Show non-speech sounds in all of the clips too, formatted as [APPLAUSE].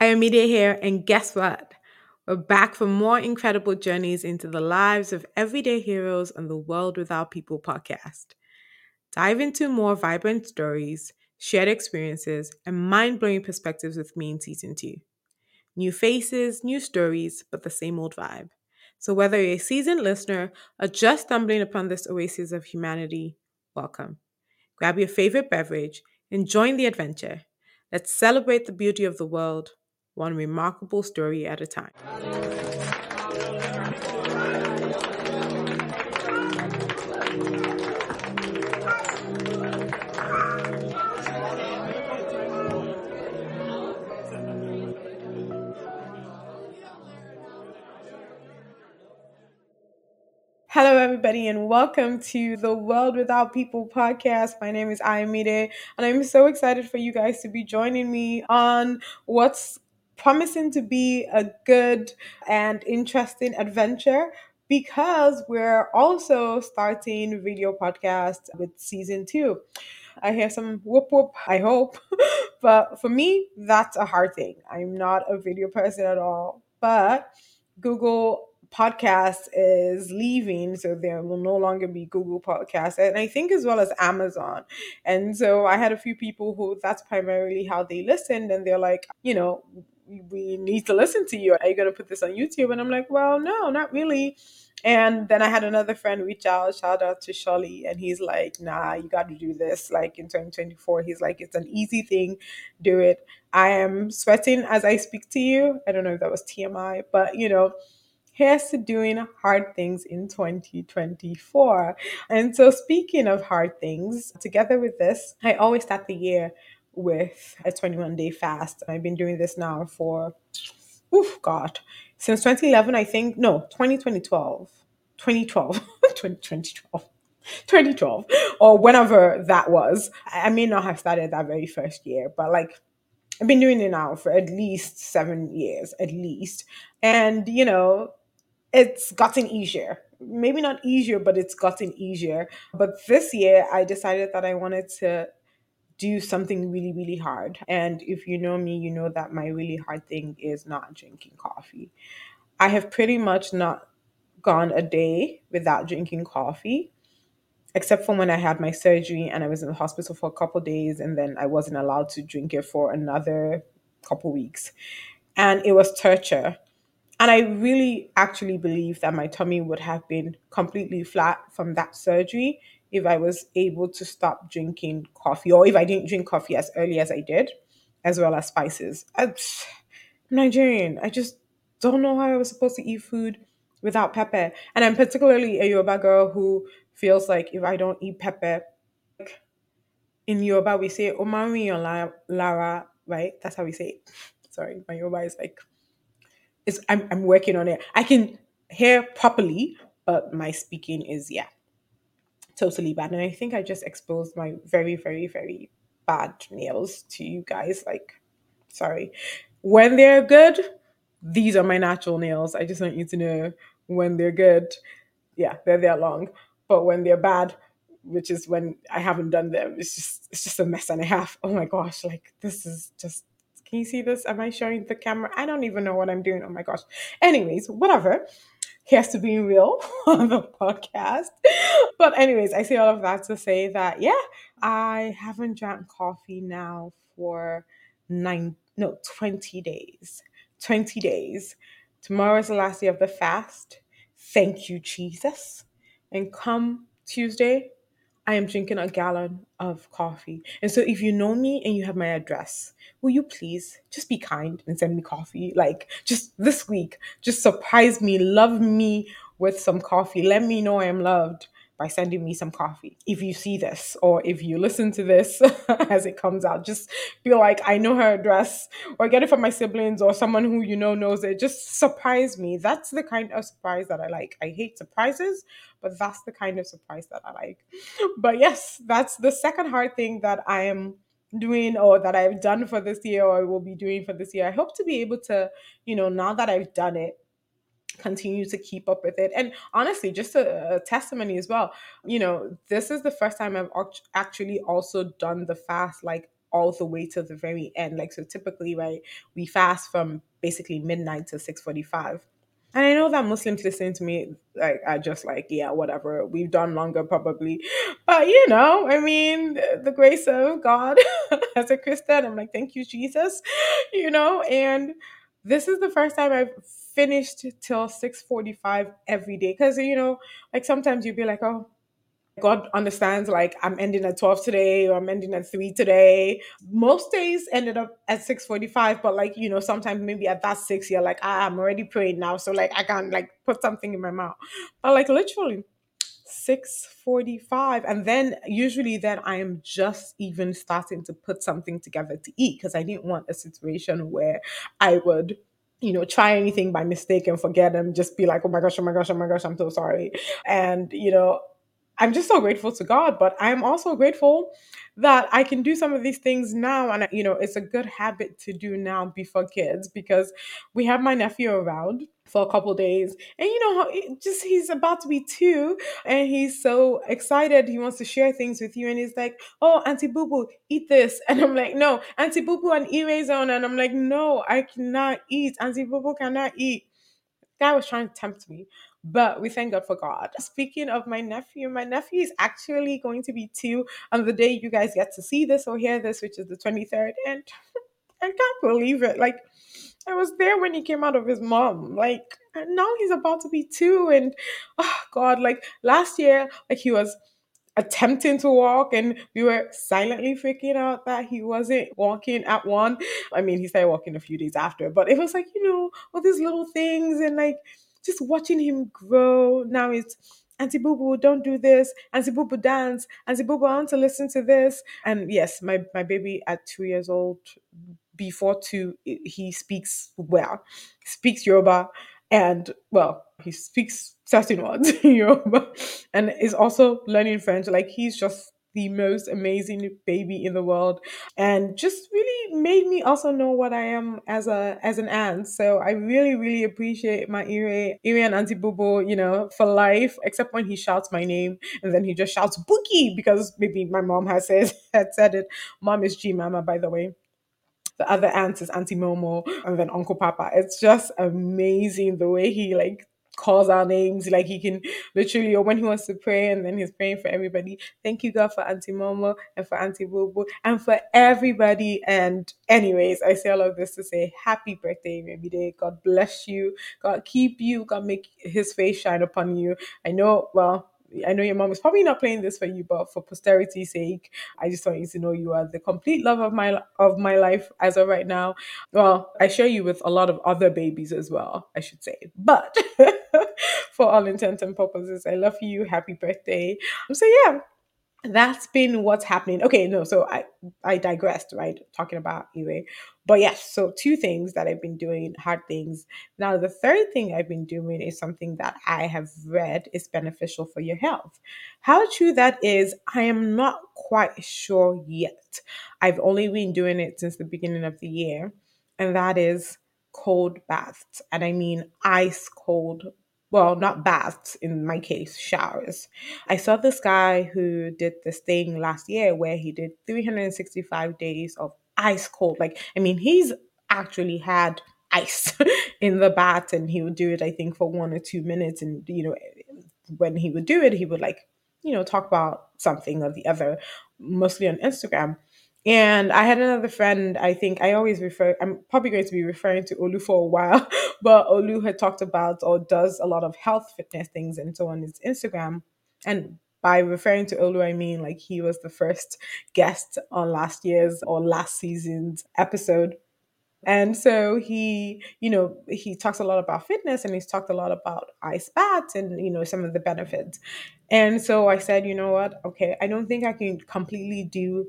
I am Media here, and guess what? We're back for more incredible journeys into the lives of everyday heroes on the World Without People podcast. Dive into more vibrant stories, shared experiences, and mind blowing perspectives with me in season two. New faces, new stories, but the same old vibe. So, whether you're a seasoned listener or just stumbling upon this oasis of humanity, welcome. Grab your favorite beverage and join the adventure. Let's celebrate the beauty of the world, one remarkable story at a time. Hello, everybody, and welcome to the World Without People podcast. My name is Ayamide, and I'm so excited for you guys to be joining me on what's promising to be a good and interesting adventure because we're also starting video podcast with season two. I hear some whoop whoop, I hope. [LAUGHS] but for me, that's a hard thing. I'm not a video person at all. But Google podcast is leaving so there will no longer be google podcast and i think as well as amazon and so i had a few people who that's primarily how they listened and they're like you know we need to listen to you are you going to put this on youtube and i'm like well no not really and then I had another friend reach out, shout out to Shirley, and he's like, nah, you got to do this. Like in 2024, he's like, it's an easy thing, do it. I am sweating as I speak to you. I don't know if that was TMI, but you know, here's to doing hard things in 2024. And so, speaking of hard things, together with this, I always start the year with a 21 day fast. I've been doing this now for, oof, God, since 2011, I think, no, 2012, 2012, [LAUGHS] 2012. 2012 or whenever that was. I may not have started that very first year, but like I've been doing it now for at least seven years, at least. And, you know, it's gotten easier. Maybe not easier, but it's gotten easier. But this year, I decided that I wanted to do something really, really hard. And if you know me, you know that my really hard thing is not drinking coffee. I have pretty much not gone a day without drinking coffee, except for when I had my surgery and I was in the hospital for a couple days, and then I wasn't allowed to drink it for another couple weeks. And it was torture and I really actually believe that my tummy would have been completely flat from that surgery if I was able to stop drinking coffee or if I didn't drink coffee as early as I did, as well as spices. I'm Nigerian. I just don't know how I was supposed to eat food without pepper. And I'm particularly a Yoruba girl who feels like if I don't eat pepper, like in Yoruba we say Omari or Lara, right? That's how we say it. [LAUGHS] Sorry, my Yoruba is like it's I'm I'm working on it. I can hear properly, but my speaking is yeah, totally bad. And I think I just exposed my very, very, very bad nails to you guys. Like, sorry. When they're good, these are my natural nails. I just want you to know when they're good, yeah, they're that long. But when they're bad, which is when I haven't done them, it's just it's just a mess and a half. Oh my gosh, like this is just can you see this? Am I showing the camera? I don't even know what I'm doing. Oh my gosh. Anyways, whatever. Here's to being real [LAUGHS] on the podcast. But anyways, I say all of that to say that yeah, I haven't drank coffee now for nine no 20 days. 20 days. Tomorrow is the last day of the fast. Thank you, Jesus. And come Tuesday, I am drinking a gallon of coffee. And so if you know me and you have my address, will you please just be kind and send me coffee? Like just this week, just surprise me, love me with some coffee. Let me know I am loved by sending me some coffee. If you see this or if you listen to this [LAUGHS] as it comes out, just feel like I know her address or get it from my siblings or someone who you know knows it. Just surprise me. That's the kind of surprise that I like. I hate surprises, but that's the kind of surprise that I like. But yes, that's the second hard thing that I am doing or that I've done for this year or I will be doing for this year. I hope to be able to, you know, now that I've done it, continue to keep up with it. And honestly, just a, a, testimony as well. You know, this is the first time I've actually also done the fast like all the way to the very end. Like so typically, right, we fast from basically midnight to 645. And I know that Muslims listening to me like are just like, yeah, whatever. We've done longer probably. But you know, I mean, the the grace of God [LAUGHS] as a Christian, I'm like, thank you, Jesus. You know, and this is the first time I've finished till 645 every day. Cause you know, like sometimes you'd be like, oh, God understands like I'm ending at 12 today or I'm ending at 3 today. Most days ended up at 6:45, but like, you know, sometimes maybe at that 6 you're like, ah, I'm already praying now, so like I can like put something in my mouth. But like literally 6:45 and then usually then I am just even starting to put something together to eat because I didn't want a situation where I would you know, try anything by mistake and forget and just be like, oh my gosh, oh my gosh, oh my gosh, I'm so sorry. And, you know, I'm just so grateful to God, but I'm also grateful that I can do some of these things now. And, you know, it's a good habit to do now before kids because we have my nephew around for a couple days and you know just he's about to be two and he's so excited he wants to share things with you and he's like oh auntie boo boo eat this. [LAUGHS] And i'm like no auntie boo boo and erase on and i'm like no i cannot eat. Auntie boo boo cannot eat. Guy was trying to tempt me but we thank God for God. Speaking of my nephew, my nephew is actually going to be two on the day you guys get to see this or hear this, which is the 23rd. And [LAUGHS] I can't believe it. Like, I was there when he came out of his mom. Like, now he's about to be two. And oh, God, like last year, like he was attempting to walk and we were silently freaking out that he wasn't walking at one. I mean, he started walking a few days after, but it was like, you know, all these little things and like just watching him grow. Now it's Auntie Boo Boo, don't do this. Auntie Boo Boo dance. Auntie Boo Boo, I want to listen to this. And yes, my, my baby at two years old, before two, he speaks well. He speaks Yoruba and well, he speaks certain words in Yoruba and is also learning French. Like he's just the most amazing baby in the world and just really made me also know what I am as a as an aunt. So I really, really appreciate my Ire, Ire and Auntie Bobo, you know, for life, except when he shouts my name and then he just shouts Bookie because maybe my mom has said [LAUGHS] had said it. Mom is G Mama, by the way the other aunt is Auntie Momo, and then Uncle Papa. It's just amazing the way he like calls our names. Like he can literally, or when he wants to pray, and then he's praying for everybody. Thank you, God, for Auntie Momo and for Auntie Bobo and for everybody. And anyways, I say all of this to say happy birthday, baby day. God bless you. God keep you. God make His face shine upon you. I know. Well. I know your mom is probably not playing this for you, but for posterity's sake, I just want you to know you are the complete love of my of my life as of right now. Well, I share you with a lot of other babies as well, I should say. But [LAUGHS] for all intents and purposes, I love you. Happy birthday. So yeah, that's been what's happening. Okay, no, so I I digressed, right? Talking about anyway. But yes, so two things that I've been doing, hard things. Now the third thing I've been doing is something that I have read is beneficial for your health. How true that is, I am not quite sure yet. I've only been doing it since the beginning of the year, and that is cold baths. And I mean ice cold well, not baths in my case, showers. I saw this guy who did this thing last year where he did 365 days of ice cold. Like, I mean, he's actually had ice [LAUGHS] in the bath and he would do it, I think, for one or two minutes. And, you know, when he would do it, he would like, you know, talk about something or the other, mostly on Instagram. And I had another friend, I think I always refer, I'm probably going to be referring to Olu for a while, [LAUGHS] but Olu had talked about or does a lot of health fitness things and so on his Instagram. And by referring to Olu, I mean like he was the first guest on last year's or last season's episode. And so he, you know, he talks a lot about fitness and he's talked a lot about ice baths and, you know, some of the benefits. And so I said, you know what? Okay, I don't think I can completely do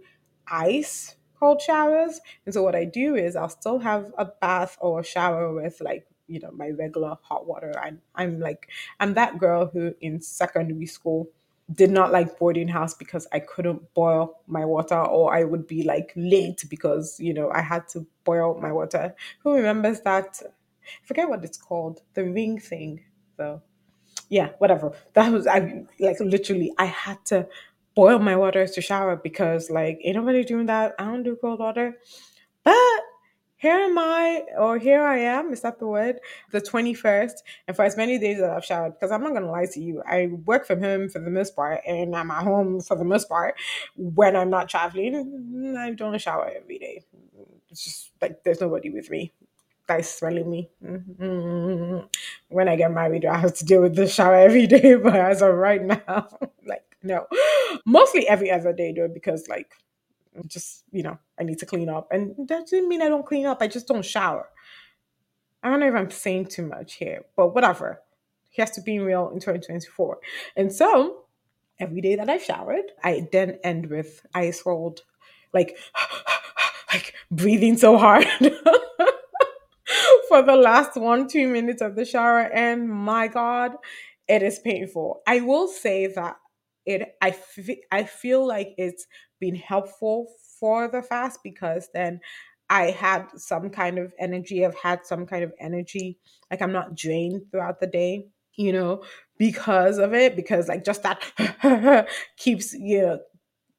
ice cold showers. And so what I do is I'll still have a bath or a shower with like, you know, my regular hot water. I'm I'm like I'm that girl who in secondary school did not like boarding house because I couldn't boil my water or I would be like late because, you know, I had to boil my water. Who remembers that? I forget what it's called. The ring thing. though. yeah, whatever. That was I like literally I had to boil my water to shower because like ain't nobody doing that. I don't do cold water. But here am I, or here I am, is that the word? The 21st, and for as many days that I've showered, because I'm not gonna lie to you, I work from home for the most part, and I'm at home for the most part. When I'm not traveling, I don't shower every day. It's just like there's nobody with me that is smelling me. Mm-hmm. When I get married, I have to deal with the shower every day, [LAUGHS] but as of right now, [LAUGHS] like no, mostly every other day though, because like just you know I need to clean up, and that doesn't mean I don't clean up. I just don't shower. I don't know if I'm saying too much here, but whatever. He has to be real in 2024, and so every day that I showered, I then end with ice cold, like [SIGHS] like breathing so hard. [LAUGHS] for the last one, two minutes of the shower. And my God, it is painful. I will say that it, I, I feel like it's been helpful for the fast because then I had some kind of energy. I've had some kind of energy. Like I'm not drained throughout the day, you know, because of it, because like just that [LAUGHS] keeps, you know,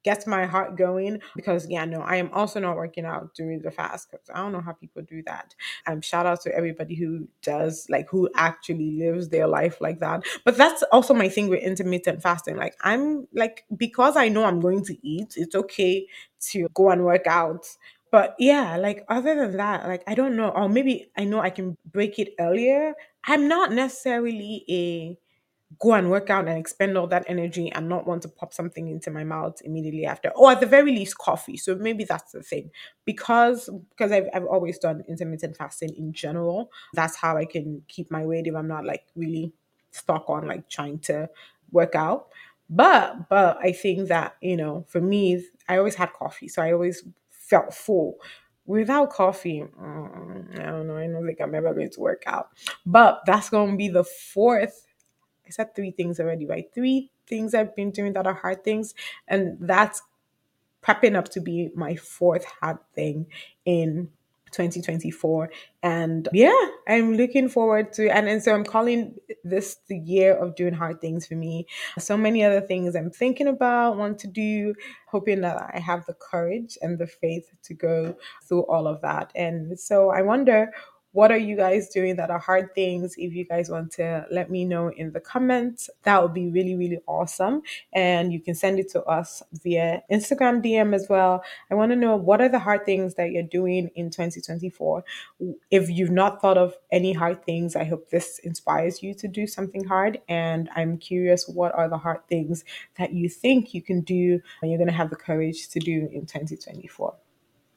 gets my heart going because yeah no i am also not working out during the fast because i don't know how people do that. Um shout out to everybody who does like who actually lives their life like that. But that's also my thing with intermittent fasting. Like i'm like because i know i'm going to eat it's okay to go and work out. But yeah like other than that like i don't know. Or maybe i know i can break it earlier. I'm not necessarily a go and work out and expend all that energy and not want to pop something into my mouth immediately after or at the very least coffee. So maybe that's the thing. Because because I've, I've always done intermittent fasting in general that's how i can keep my weight if i'm not like really stuck on like trying to work out. But but i think that you know for me i always had coffee so i always felt full. Without coffee mm, i don't know i don't think i'm ever going to work out. But that's going to be the fourth I said three things already, right? Three things I've been doing that are hard things. And that's prepping up to be my fourth hard thing in 2024 and yeah i'm looking forward to and, and so i'm calling this the year of doing hard things for me so many other things i'm thinking about want to do hoping that i have the courage and the faith to go through all of that and so i wonder what are you guys doing that are hard things? If you guys want to let me know in the comments, that would be really, really awesome. And you can send it to us via Instagram DM as well. I want to know what are the hard things that you're doing in 2024. If you've not thought of any hard things, I hope this inspires you to do something hard. And I'm curious, what are the hard things that you think you can do and you're going to have the courage to do in 2024?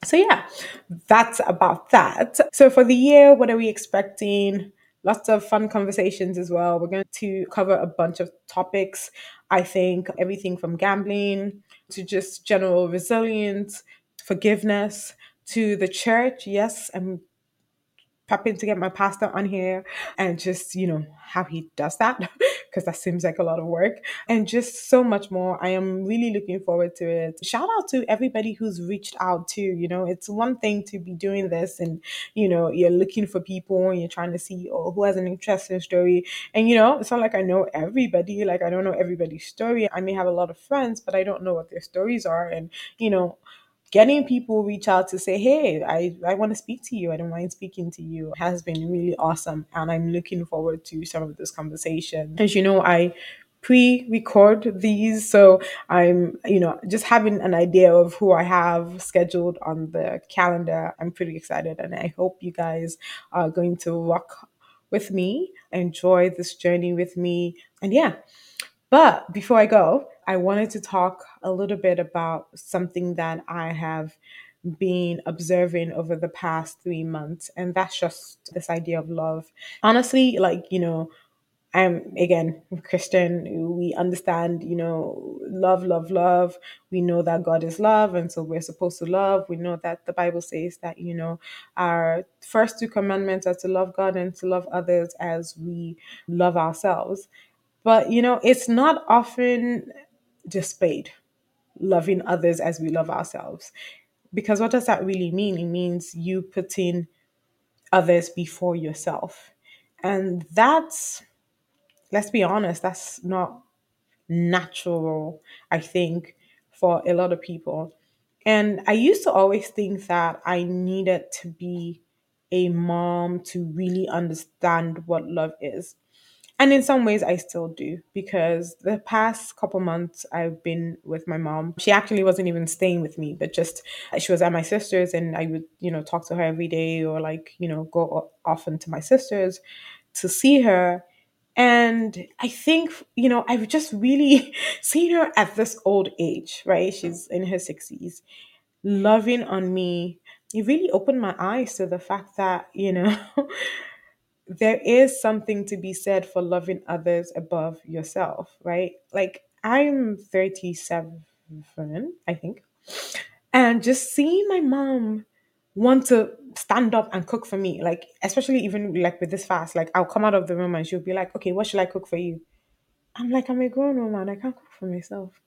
So, yeah, that's about that. So, for the year, what are we expecting? Lots of fun conversations as well. We're going to cover a bunch of topics. I think everything from gambling to just general resilience, forgiveness, to the church. Yes, I'm prepping to get my pastor on here and just, you know, how he does that [LAUGHS] because that seems like a lot of work and just so much more. I am really looking forward to it. Shout out to everybody who's reached out too. You know, it's one thing to be doing this and, you know, you're looking for people and you're trying to see, oh, who has an interesting story. And, you know, it's not like I know everybody. Like, I don't know everybody's story. I may have a lot of friends, but I don't know what their stories are. And, you know, getting people reach out to say, hey, I, I want to speak to you. I don't mind speaking to you has been really awesome. And I'm looking forward to some of this conversation. As you know, I pre-record these so i'm you know just having an idea of who i have scheduled on the calendar i'm pretty excited and i hope you guys are going to rock with me enjoy this journey with me and yeah but before I go, I wanted to talk a little bit about something that I have been observing over the past three months, and that's just this idea of love. Honestly, like, you know, I'm again Christian. We understand, you know, love, love, love. We know that God is love, and so we're supposed to love. We know that the Bible says that, you know, our first two commandments are to love God and to love others as we love ourselves. But you know, it's not often displayed loving others as we love ourselves. Because what does that really mean? It means you putting others before yourself. And that's, let's be honest, that's not natural, I think, for a lot of people. And I used to always think that I needed to be a mom to really understand what love is. And in some ways, I still do because the past couple months I've been with my mom. She actually wasn't even staying with me, but just she was at my sister's, and I would, you know, talk to her every day or like, you know, go often to my sister's to see her. And I think, you know, I've just really [LAUGHS] seen her at this old age, right? She's in her 60s, loving on me. It really opened my eyes to the fact that, you know, [LAUGHS] there is something to be said for loving others above yourself, right? Like I'm 37, I think, and just seeing my mom want to stand up and cook for me, like especially even like with this fast, like I'll come out of the room and she'll be like, "Okay, what should I cook for you?" I'm like, "I'm a grown woman, I can't cook for myself."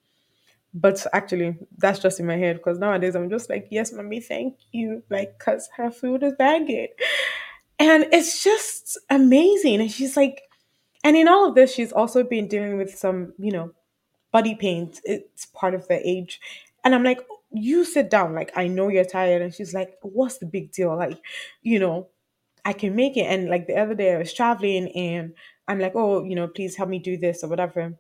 But actually, that's just in my head because nowadays I'm just like, "Yes, mommy, thank you," like because her food is banging. And it's just amazing. And she's like, and in all of this, she's also been dealing with some, you know, body pains. It's part of the age. And I'm like, you sit down. Like, I know you're tired. And she's like, what's the big deal? Like, you know, I can make it. And like the other day, I was traveling and I'm like, oh, you know, please help me do this or whatever.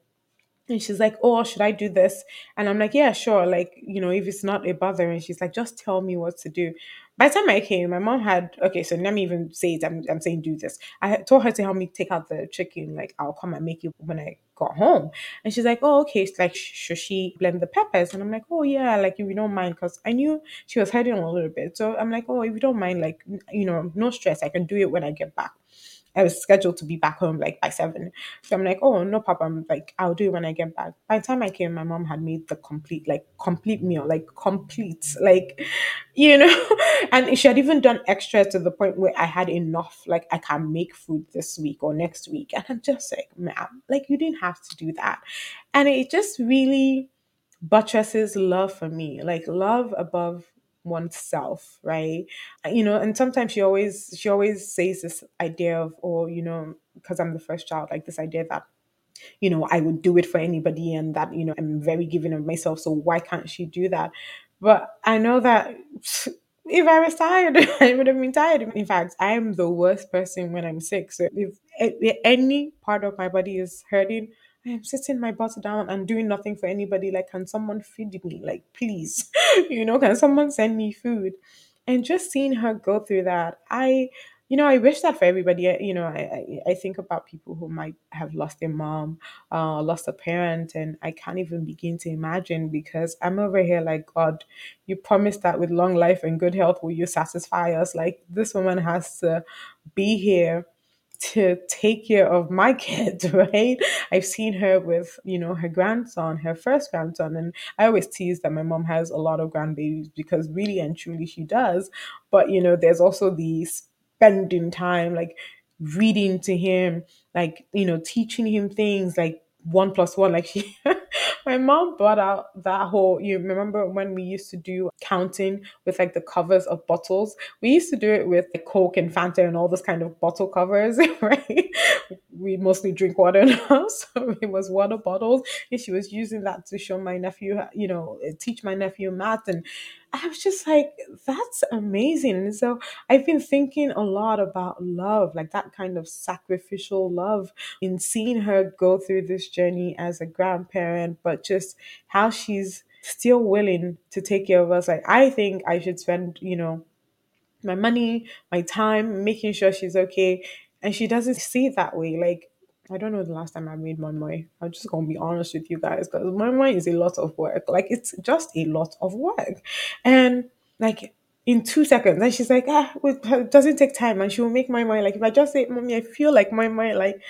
And she's like, Oh, should I do this? And I'm like, Yeah, sure. Like, you know, if it's not a bother. And she's like, Just tell me what to do. By the time I came, my mom had, okay, so let me even say it. I'm, I'm saying do this. I told her to help me take out the chicken. Like, I'll come and make it when I got home. And she's like, Oh, okay. It's like, should she blend the peppers? And I'm like, Oh, yeah. Like, if you don't mind, because I knew she was hurting a little bit. So I'm like, Oh, if you don't mind, like, you know, no stress. I can do it when I get back. I was scheduled to be back home like by seven. So I'm like, oh no problem. Like I'll do it when I get back. By the time I came, my mom had made the complete, like complete meal, like complete, like [LAUGHS] you know, [LAUGHS] and she had even done extra to the point where I had enough. Like I can make food this week or next week. And I'm just like, ma'am, like you didn't have to do that. And it just really buttresses love for me, like love above oneself, right? You know, and sometimes she always she always says this idea of, oh, you know, because I'm the first child, like this idea that you know, I would do it for anybody and that, you know, I'm very giving of myself. So why can't she do that? But I know that [LAUGHS] if I was tired, [LAUGHS] I would have been tired. In fact, I am the worst person when I'm sick. So if any part of my body is hurting, I am sitting my butt down and doing nothing for anybody. Like, can someone feed me? Like, please, [LAUGHS] you know, can someone send me food? And just seeing her go through that, I you know, I wish that for everybody. You know, I, I, I think about people who might have lost their mom, uh, lost a parent, and I can't even begin to imagine because I'm over here like, God, you promised that with long life and good health will you satisfy us. Like, this woman has to be here to take care of my [LAUGHS] kids, right? I've seen her with, you know, her grandson, her first grandson. And I always tease that my mom has a lot of grandbabies because really and truly she does. But, you know, there's also the spending time, like reading to him, like, you know, teaching him things like one plus one. Like [LAUGHS] she, my mom brought out that whole, you remember when we used to do counting with like the covers of bottles? We used to do it with like Coke and Fanta and all those kind of bottle covers, [LAUGHS] right? We mostly drink water now, [LAUGHS] so it was water bottles. And she was using that to show my nephew, you know, teach my nephew math. And I was just like, that's amazing. And so I've been thinking a lot about love, like that kind of sacrificial love, in seeing her go through this journey as a grandparent, but just how she's still willing to take care of us. Like, I think I should spend, you know, my money, my time, making sure she's okay. And she doesn't see it that way. Like, I don't know the last time I made moi moi. I'm just gonna be honest with you guys because moi moi is a lot of work. Like it's just a lot of work. And like in two seconds, and she's like, ah, it doesn't take time, and she will make moi moi. Like if I just say, mommy, I feel like moi moi, like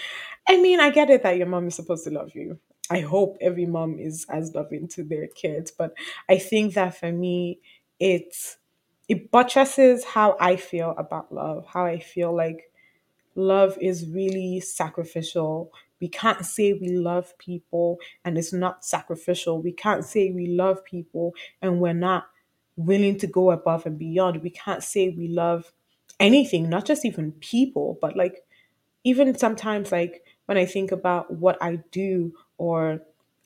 I mean, I get it that your mom is supposed to love you. I hope every mom is as loving to their kids, but I think that for me, it's it buttresses how I feel about love, how I feel like love is really sacrificial. We can't say we love people and it's not sacrificial. We can't say we love people and we're not willing to go above and beyond. We can't say we love anything, not just even people, but like even sometimes like when I think about what I do or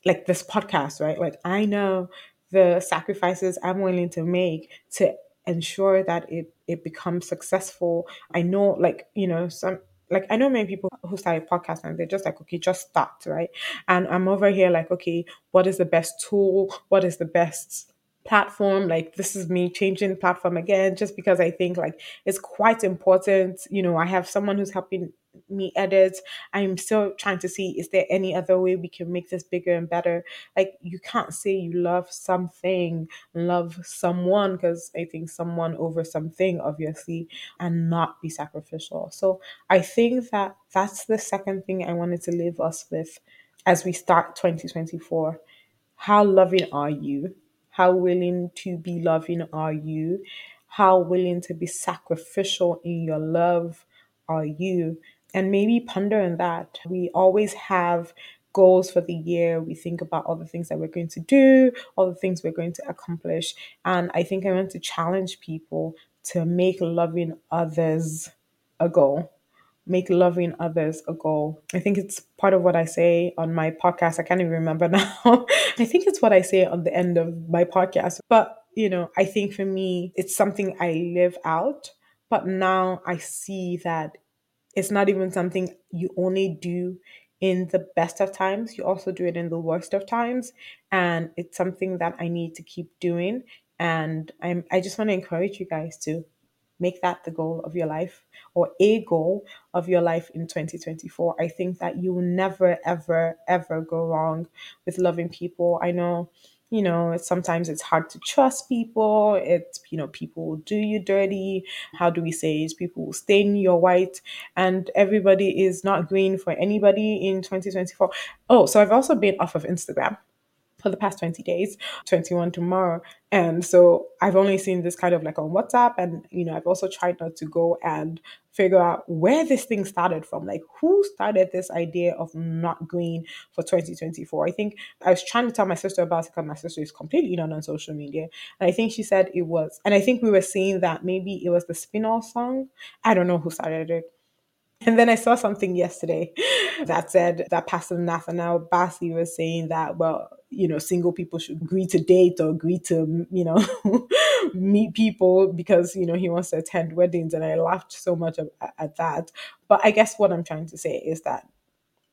like this podcast, right? Like I know the sacrifices I'm willing to make to ensure that it it becomes successful. I know like, you know, some like I know many people who started podcasts and they're just like, okay, just start, right? And I'm over here like, okay, what is the best tool? What is the best platform like this is me changing platform again just because i think like it's quite important you know i have someone who's helping me edit i'm still trying to see is there any other way we can make this bigger and better like you can't say you love something love someone because i think someone over something obviously and not be sacrificial so i think that that's the second thing i wanted to leave us with as we start 2024 how loving are you? How willing to be loving are you? How willing to be sacrificial in your love are you? And maybe ponder on that. We always have goals for the year. We think about all the things that we're going to do, all the things we're going to accomplish. And I think I want to challenge people to make loving others a goal make loving others a goal. I think it's part of what I say on my podcast. I can't even remember [LAUGHS] now. I think it's what I say on the end of my podcast. But, you know, I think for me, it's something I live out. But now I see that it's not even something you only do in the best of times, you also do it in the worst of times. And it's something that I need to keep doing. And I'm I just want to encourage you guys to make that the goal of your life or a goal of your life in 2024. I think that you will never, ever, ever go wrong with loving people. I know, you know, sometimes it's hard to trust people. It's, you know, people will do you dirty. How do we say it? People will stain your white, and everybody is not green for anybody in 2024. Oh, so I've also been off of Instagram for the past 20 days, 21 tomorrow. And so I've only seen this kind of like on WhatsApp. And, you know, I've also tried not to go and figure out where this thing started from. Like, who started this idea of not green for 2024? I think I was trying to tell my sister about it because my sister is completely not on social media. And I think she said it was, and I think we were saying that maybe it was the Spinall song. I don't know who started it and then I saw something yesterday [LAUGHS] that said that Pastor Nathaniel Bassey was saying that, well, you know, single people should agree to date or agree to, you know, [LAUGHS] meet people because, you know, he wants to attend weddings. And I laughed so much at, at that. But I guess what I'm trying to say is that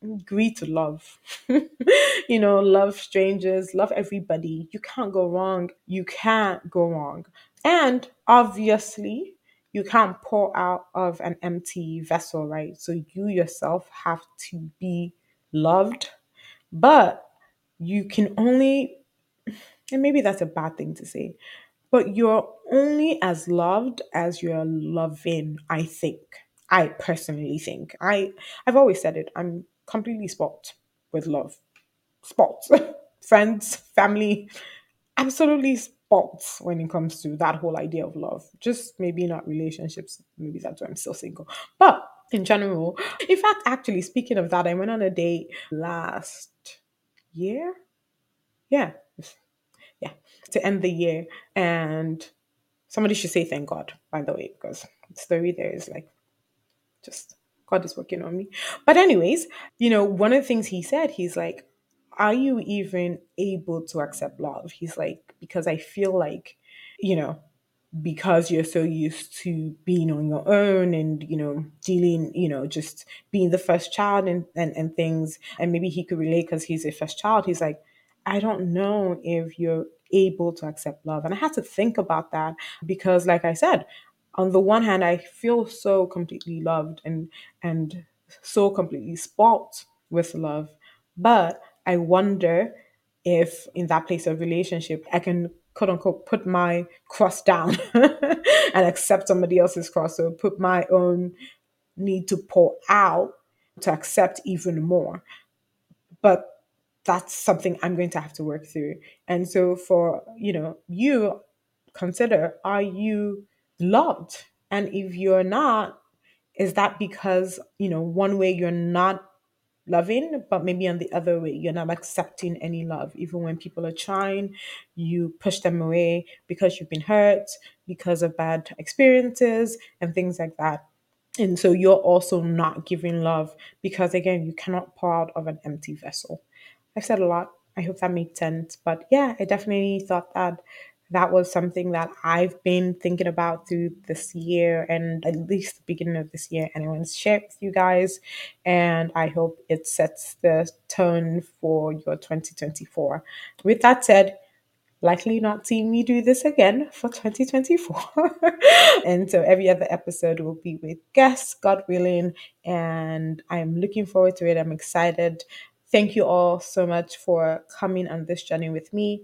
agree to love. [LAUGHS] you know, love strangers, love everybody. You can't go wrong. You can't go wrong. And obviously, you can't pour out of an empty vessel, right? So you yourself have to be loved, but you can only, and maybe that's a bad thing to say, but you're only as loved as you're loving, I think. I personally think. I I've always said it. I'm completely spot with love. Spot. [LAUGHS] Friends, family, absolutely spots when it comes to that whole idea of love. Just maybe not relationships. Maybe that's why I'm still single. But in general, in fact, actually, speaking of that, I went on a date last year. Yeah. Yeah. To end the year. And somebody should say thank God, by the way, because the story there is like just God is working on me. But, anyways, you know, one of the things he said, he's like, are you even able to accept love? He's like, because I feel like, you know, because you're so used to being on your own and, you know, dealing, you know, just being the first child and, and, and things. And maybe he could relate because he's a first child. He's like, I don't know if you're able to accept love. And I had to think about that because, like I said, on the one hand, I feel so completely loved and and so completely spoilt with love. But I wonder if in that place of relationship, I can quote unquote put my cross down [LAUGHS] and accept somebody else's cross or put my own need to pour out to accept even more. But that's something I'm going to have to work through. And so for, you know, you consider are you loved? And if you're not, is that because, you know, one way you're not loving, but maybe on the other way, you're not accepting any love. Even when people are trying, you push them away because you've been hurt, because of bad experiences, and things like that. And so you're also not giving love because, again, you cannot pour out of an empty vessel. I've said a lot. I hope that made sense. But yeah, I definitely thought that that was something that I've been thinking about through this year and at least the beginning of this year. And I want to share it with you guys. And I hope it sets the tone for your 2024. With that said, likely not seeing me do this again for 2024. [LAUGHS] and so every other episode will be with guests, God willing. And I'm looking forward to it. I'm excited. Thank you all so much for coming on this journey with me.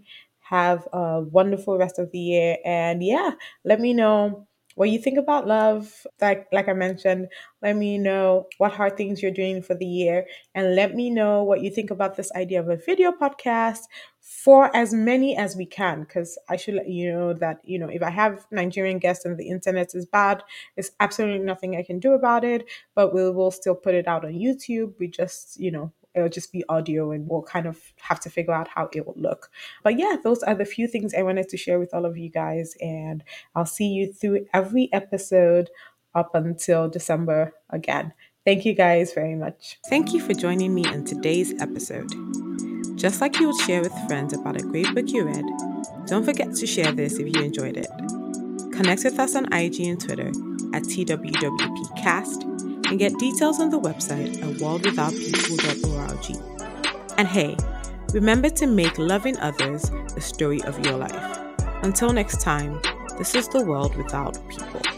Have a wonderful rest of the year. And yeah, let me know what you think about love. Like like I mentioned, let me know what hard things you're doing for the year. And let me know what you think about this idea of a video podcast for as many as we can. Because I should let you know that, you know, if I have Nigerian guests and the internet is bad, there's absolutely nothing I can do about it. But we will still put it out on YouTube. We just, you know, it'll just be audio and we'll kind of have to figure out how it will look. But yeah, those are the few things I wanted to share with all of you guys. And I'll see you through every episode up until December again. Thank you guys very much. Thank you for joining me in today's episode. Just like you would share with friends about a great book you read, don't forget to share this if you enjoyed it. Connect with us on IG and Twitter at TWWPcast and get details on the website at worldwithoutpeople.org. And hey, remember to make loving others the story of your life. Until next time, this is the world without people.